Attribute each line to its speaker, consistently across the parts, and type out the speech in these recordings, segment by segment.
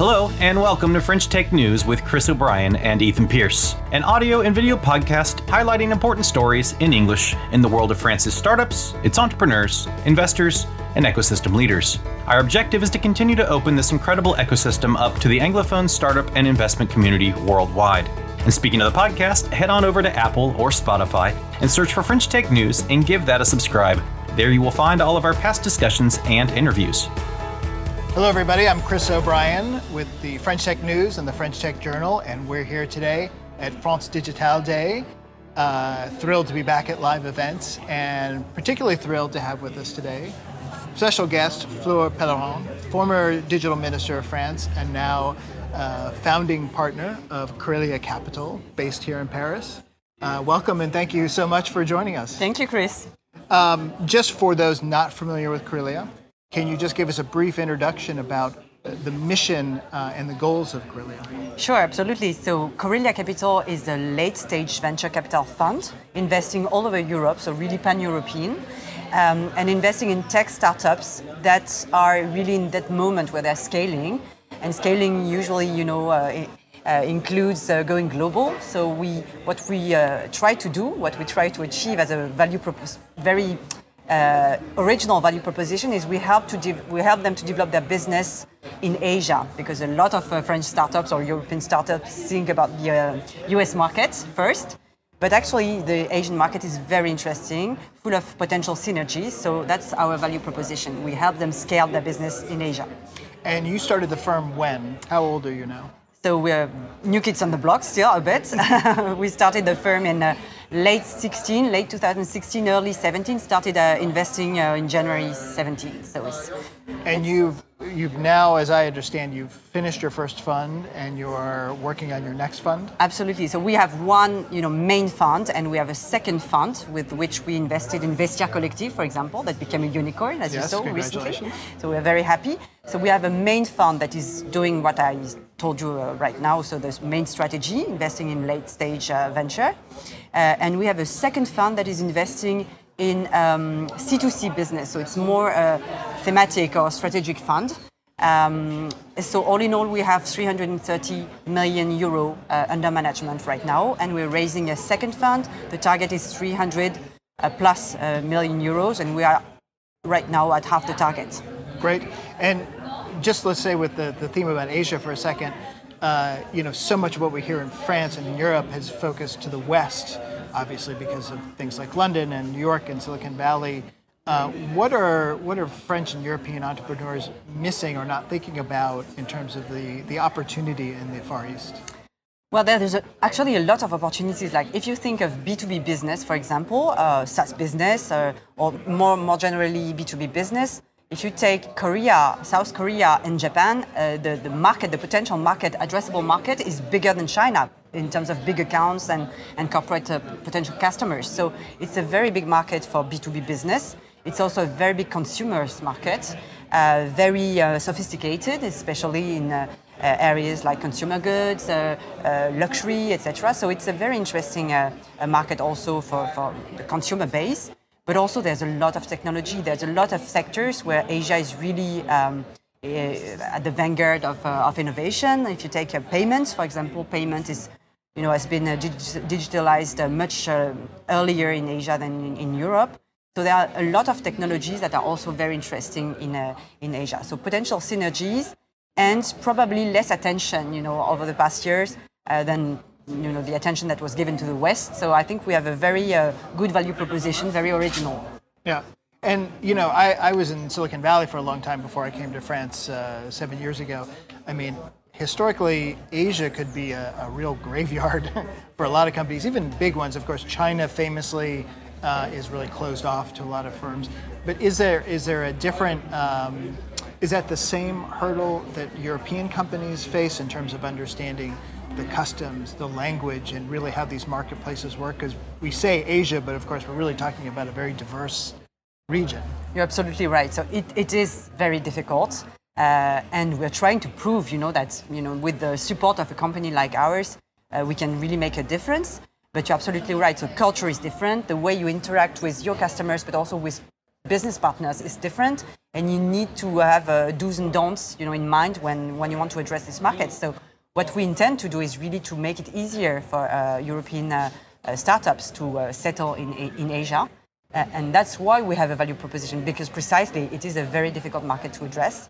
Speaker 1: Hello, and welcome to French Tech News with Chris O'Brien and Ethan Pierse, an audio and video podcast highlighting important stories in English in the world of France's startups, its entrepreneurs, investors, and ecosystem leaders. Our objective is to continue to open this incredible ecosystem up to the Anglophone startup and investment community worldwide. And speaking of the podcast, head on over to Apple or Spotify and search for French Tech News and give that a subscribe. There you will find all of our past discussions and interviews.
Speaker 2: Hello, everybody. I'm Chris O'Brien with the French Tech News and the French Tech Journal, and we're here today at France Digital Day. Uh, thrilled to be back at live events, and particularly thrilled to have with us today special guest Fleur Pellerin, former digital minister of France and now uh, founding partner of Korelya Capital, based here in Paris. Uh, welcome and thank you so much for joining us.
Speaker 3: Thank you, Chris.
Speaker 2: Um, just for those not familiar with Korelya, can you just give us a brief introduction about the mission uh, and the goals of Korelya?
Speaker 3: Sure, absolutely. So, Korelya Capital is a late stage venture capital fund investing all over Europe, so really pan European, um, and investing in tech startups that are really in that moment where they're scaling. And scaling usually, you know, uh, uh, includes uh, going global. So we, what we uh, try to do, what we try to achieve as a value very uh, original value proposition is we help to de- we help them to develop their business in Asia because a lot of uh, French startups or European startups think about the uh, US market first. But actually, the Asian market is very interesting, full of potential synergies. So that's our value proposition. We help them scale their business in Asia.
Speaker 2: And you started the firm when? How old are you now?
Speaker 3: So we're new kids on the block still a bit. we started the firm in uh, late 16, late 2016, early 17. Started uh, investing uh, in January 17. So it's,
Speaker 2: and you've you've now, as I understand, you've finished your first fund and you're working on your next fund.
Speaker 3: Absolutely. So we have one, you know, main fund, and we have a second fund with which we invested in Vestiaire Collective, for example, that became a unicorn, as
Speaker 2: yes,
Speaker 3: you saw
Speaker 2: recently.
Speaker 3: So we're very happy. So we have a main fund that is doing what I told you uh, right now. So the main strategy, investing in late stage uh, venture, and we have a second fund that is investing in um, C2C business. So it's more a thematic or strategic fund. Um, so all in all, we have 330 million euro uh, under management right now, and we're raising a second fund. The target is 300 uh, plus uh, million euros, and we are right now at half the target.
Speaker 2: Great. And just let's say with the, the theme about Asia for a second, uh, you know, so much of what we hear in France and in Europe has focused to the West obviously because of things like London and New York and Silicon Valley. Uh, what are what are French and European entrepreneurs missing or not thinking about in terms of the, the opportunity in the Far East?
Speaker 3: Well, there's a, actually a lot of opportunities. Like if you think of B2B business, for example, uh, SaaS business, uh, or more more generally B2B business, if you take Korea, South Korea, and Japan, uh, the, the market, the potential market, addressable market is bigger than China in terms of big accounts and, and corporate uh, potential customers. So it's a very big market for B2B business. It's also a very big consumers market, uh, very uh, sophisticated, especially in uh, uh, areas like consumer goods, luxury, etc. So it's a very interesting market also for, for the consumer base. But also, there's a lot of technology. There's a lot of sectors where Asia is really um, eh, at the vanguard of, uh, of innovation. If you take uh, payments, for example, payment is, you know, has been uh, digitalized uh, much uh, earlier in Asia than in, in, Europe. So there are a lot of technologies that are also very interesting in, uh, in Asia. So potential synergies and probably less attention, you know, over the past years than you know, the attention that was given to the West. So I think we have a very uh, good value proposition, very original.
Speaker 2: Yeah. And, you know, I, I was in Silicon Valley for a long time before I came to France uh, seven years ago. I mean, historically, Asia could be a, a, real graveyard for a lot of companies, even big ones. Of course, China famously uh, is really closed off to a lot of firms. But is there is there a different um, is that the same hurdle that European companies face in terms of understanding the customs, the language, and really how these marketplaces work. Because we say Asia, but of course we're really talking about a very diverse region.
Speaker 3: You're absolutely right. So it, it is very difficult. Uh, and we're trying to prove, you know, that you know, with the support of a company like ours, uh, we can really make a difference. But you're absolutely right. So culture is different. The way you interact with your customers, but also with business partners is different, and you need to have uh, do's and don'ts, you know, in mind when, when you want to address this market. So what we intend to do is really to make it easier for uh, European uh, uh, startups to settle in, in Asia. and that's why we have a value proposition, because precisely it is a very difficult market to address.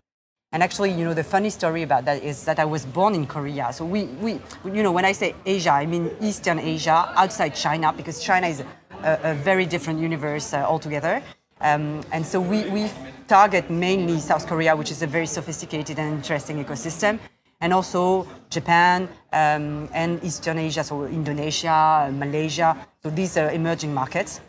Speaker 3: And actually, you know, the funny story about that is that I was born in Korea. So we, we you know, when I say Asia, I mean Eastern Asia, outside China, because China is a, a very different universe uh, altogether. Um, and so we, we target mainly South Korea, which is a very sophisticated and interesting ecosystem, and also Japan um, and Eastern Asia, so Indonesia, Malaysia, so these are emerging markets.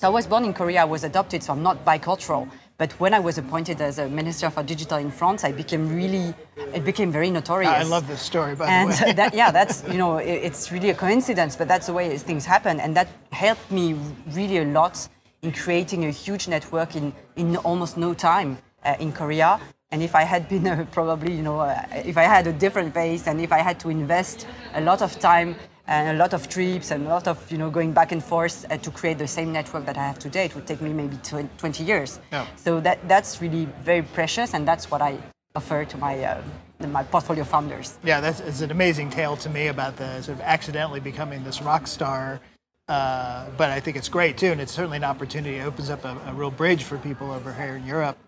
Speaker 3: So I was born in Korea, I was adopted, so I'm not bicultural. But when I was appointed as a minister for digital in France, I became really, it became very notorious. I
Speaker 2: love this story, by
Speaker 3: and
Speaker 2: the way.
Speaker 3: that, yeah, that's, you know, it, it's really a coincidence, but that's the way things happen. And that helped me really a lot in creating a huge network in, in almost no time uh, in Korea. And if I had been uh, probably, you know, uh, if I had a different pace and if I had to invest a lot of time and a lot of trips and a lot of you know going back and forth uh, to create the same network that I have today. It would take me maybe 20 years. Yeah. So that that's really very precious, and that's what I offer to my uh, my portfolio founders.
Speaker 2: Yeah, that's it's an amazing tale to me about the sort of accidentally becoming this rock star. Uh, but I think it's great too, and it's certainly an opportunity. It opens up a, a real bridge for people over here in Europe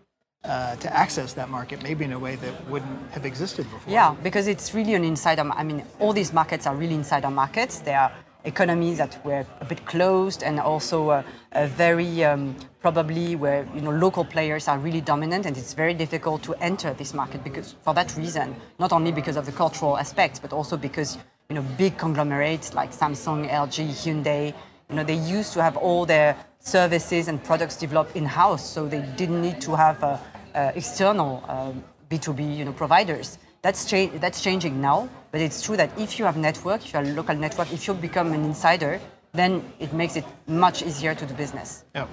Speaker 2: uh, to access that market, maybe in a way that wouldn't have existed before.
Speaker 3: Yeah, because it's really an insider. I mean, all these markets are really insider markets. They are economies that were a bit closed and also uh, very um, probably where you know local players are really dominant and it's very difficult to enter this market because for that reason not only because of the cultural aspects but also because you know big conglomerates like Samsung, LG, Hyundai you know they used to have all their services and products developed in-house, so they didn't need to have uh, uh, external B2B um, you know, providers. That's, cha- that's changing now, but it's true that if you have network, if you have a local network, if you become an insider, then it makes it much easier to do business.
Speaker 2: Yeah.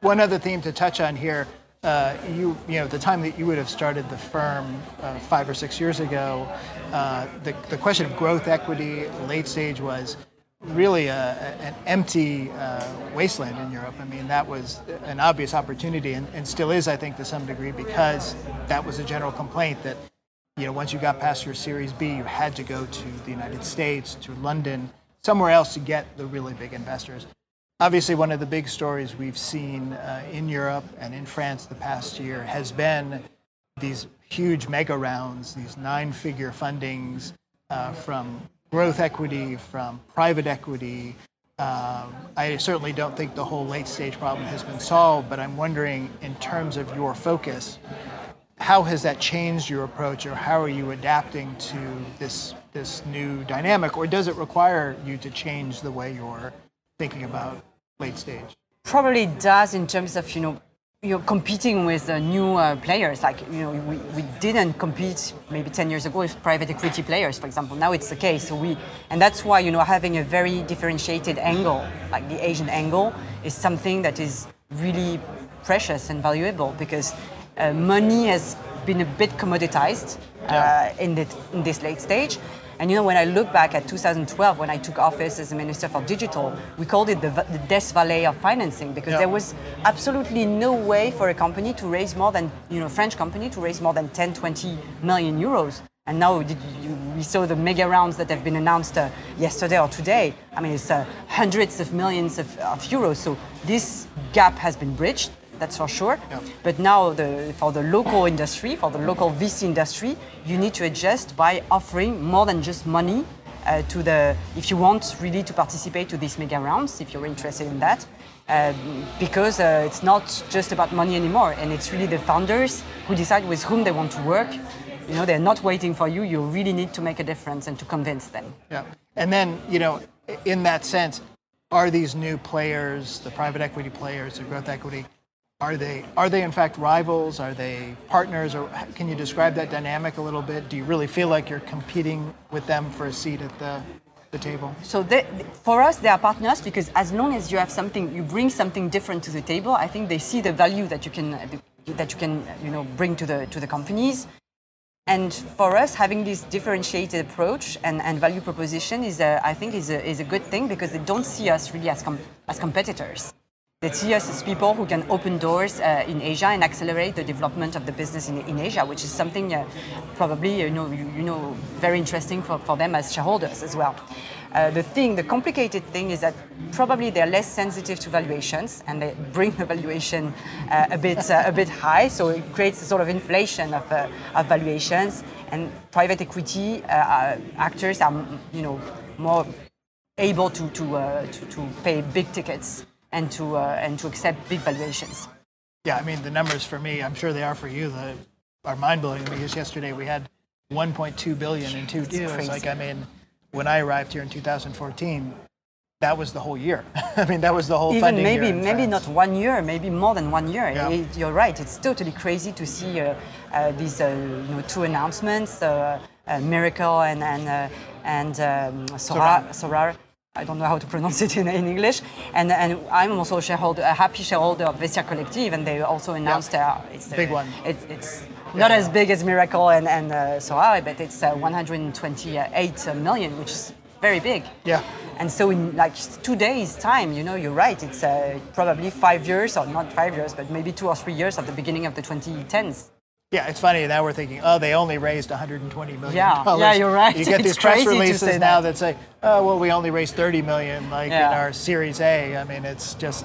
Speaker 2: One other theme to touch on here, uh, you, you know, the time that you would have started the firm uh, five or six years ago, uh, the, the question of growth equity, late stage was really a, an empty uh, wasteland in Europe. I mean, that was an obvious opportunity and, and, still is, I think, to some degree, because that was a general complaint that, you know, once you got past your Series B, you had to go to the United States, to London, somewhere else to get the really big investors. Obviously, one of the big stories we've seen uh, in Europe and in France the past year has been these huge mega rounds, these nine figure fundings uh, from growth equity, from private equity. Um, I certainly don't think the whole late stage problem has been solved, but I'm wondering, in terms of your focus, how has that changed your approach, or how are you adapting to this this new dynamic, or does it require you to change the way you're thinking about late stage?
Speaker 3: Probably does in terms of you know you're competing with uh, new uh, players. Like you know, we, we didn't compete maybe 10 years ago with private equity players, for example. Now it's the case. So we, and that's why you know having a very differentiated angle, like the Asian angle, is something that is really precious and valuable because uh, money has been a bit commoditized yeah. Uh, in, the, in this late stage. And you know, when I look back at 2012, when I took office as a minister for digital, we called it the, the Death Valley of financing because there was absolutely no way for a company to raise more than, you know, a French company to raise more than 10, 20 million euros. And now you, we saw the mega rounds that have been announced uh, yesterday or today. I mean, it's uh, hundreds of millions of, of euros. So this gap has been bridged that's for sure. Yeah. But now, the, for the local industry, for the local VC industry, you need to adjust by offering more than just money uh, to the, if you want really to participate to these mega rounds, if you're interested in that, uh, because uh, it's not just about money anymore, and it's really the founders who decide with whom they want to work. You know, they're not waiting for you. You really need to make a difference and to convince them.
Speaker 2: Yeah, and then you know, in that sense, are these new players, the private equity players, the growth equity, are they are they in fact rivals? Are they partners? Or can you describe that dynamic a little bit? Do you really feel like you're competing with them for a seat at the the table?
Speaker 3: So they, for us, they are partners because as long as you have something, you bring something different to the table. I think they see the value that you can that you can you know bring to the to the companies. And for us, having this differentiated approach and, and value proposition is, a, I think, is a, is a good thing because they don't see us really as, com- as competitors See us as people who can open doors uh, in Asia and accelerate the development of the business in, in Asia, which is something uh, probably you know, you, you, know very interesting for, for them as shareholders as well. Uh, the thing, the complicated thing is that probably they're less sensitive to valuations and they bring the valuation uh, a bit uh, a bit high, so it creates a sort of inflation of, uh, of valuations. And private equity actors are you know more able to to, to, to pay big tickets and to uh, and to accept big valuations.
Speaker 2: Yeah, I mean the numbers for me, I'm sure they are for you. The, are mind blowing because yesterday we had 1.2 billion in two deals. Like I mean, when I arrived here in 2014, that was the whole year. I mean, that was the whole
Speaker 3: even maybe
Speaker 2: maybe
Speaker 3: not one year, maybe more than one year. Yeah. It, you're right. It's totally crazy to see uh, uh, these uh, you know, two announcements, uh, uh, Mirakl and and uh, and um, Sorare, Sorare I don't know how to pronounce it in, in English. And, and I'm also a shareholder, a happy shareholder of Vestiaire Collective, and they also announced
Speaker 2: yeah. uh, it's big one.
Speaker 3: It, it's not as big as Mirakl and, and uh, Sorare, but it's uh, 128 million, which is very big.
Speaker 2: Yeah.
Speaker 3: And so in like two days' time, you know, you're right. It's uh, probably five years, or not five years, but maybe two or three years at the beginning of the 2010s.
Speaker 2: Yeah, it's funny. Now we're thinking, oh, they only raised 120 million.
Speaker 3: Yeah, yeah, you're right.
Speaker 2: You get
Speaker 3: it's
Speaker 2: these press releases now
Speaker 3: that.
Speaker 2: that. say, oh, well, we only raised 30 million, like yeah. in our Series A. I mean, it's just,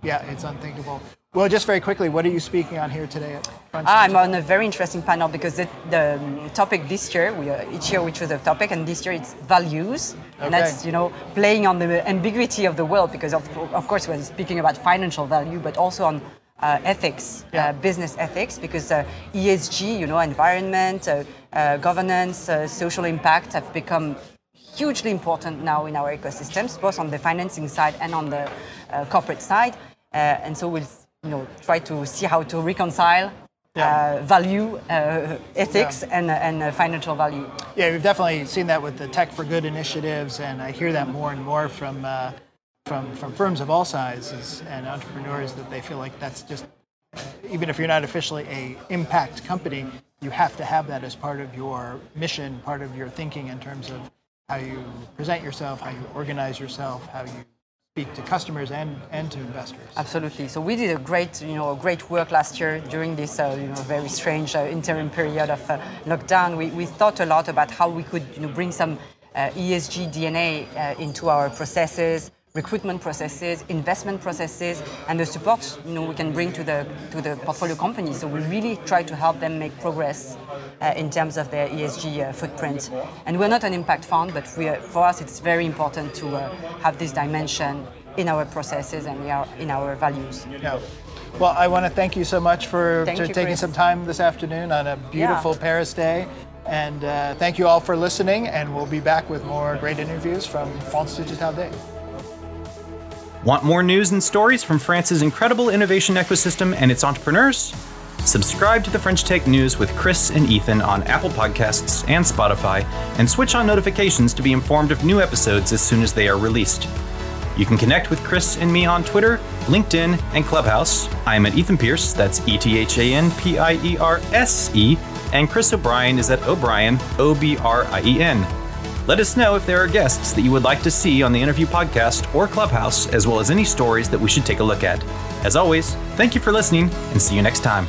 Speaker 2: yeah, it's unthinkable. Well, just very quickly, what are you speaking on here today at
Speaker 3: I'm on a very interesting panel because the, the topic this year, we, uh, each year we choose a topic, and this year it's values, okay. and that's you know playing on the ambiguity of the world because of, of course we're speaking about financial value, but also on uh, ethics, uh, yeah. uh, business ethics, because uh, ESG, you know, environment, uh, uh, governance, social impact have become hugely important now in our ecosystems, both on the financing side and on the corporate side. and so we'll, you know, try to see how to reconcile yeah. value, ethics, yeah. and, and financial value.
Speaker 2: Yeah, we've definitely seen that with the Tech for Good initiatives, and I hear that more and more from from, from firms of all sizes and entrepreneurs that they feel like that's just even if you're not officially a impact company, you have to have that as part of your mission, part of your thinking in terms of how you present yourself, how you organize yourself, how you speak to customers and, and to investors.
Speaker 3: Absolutely. So we did a great, you know, great work last year during this, uh, you know, very strange uh, interim period of uh, lockdown. We, we thought a lot about how we could, you know, bring some uh, ESG DNA uh, into our processes, recruitment processes, investment processes, and the support you know we can bring to the to the portfolio companies. So we really try to help them make progress uh, in terms of their ESG uh, footprint. And we're not an impact fund, but we are, for us it's very important to uh, have this dimension in our processes and in our, values.
Speaker 2: Yeah. Well, I want to thank you so much for, for taking Chris. some time this afternoon on a beautiful yeah. Paris day. And uh, thank you all for listening, and we'll be back with more great interviews from France Digital Day.
Speaker 1: Want more news and stories from France's incredible innovation ecosystem and its entrepreneurs? Subscribe to the French Tech News with Chris and Ethan on Apple Podcasts and Spotify, and switch on notifications to be informed of new episodes as soon as they are released. You can connect with Chris and me on Twitter, LinkedIn, and Clubhouse. I am at Ethan Pierse, that's E T H A N P I E R S E, and Chris O'Brien is at O'Brien, O B R I E N. Let us know if there are guests that you would like to see on the interview podcast or Clubhouse, as well as any stories that we should take a look at. As always, thank you for listening and see you next time.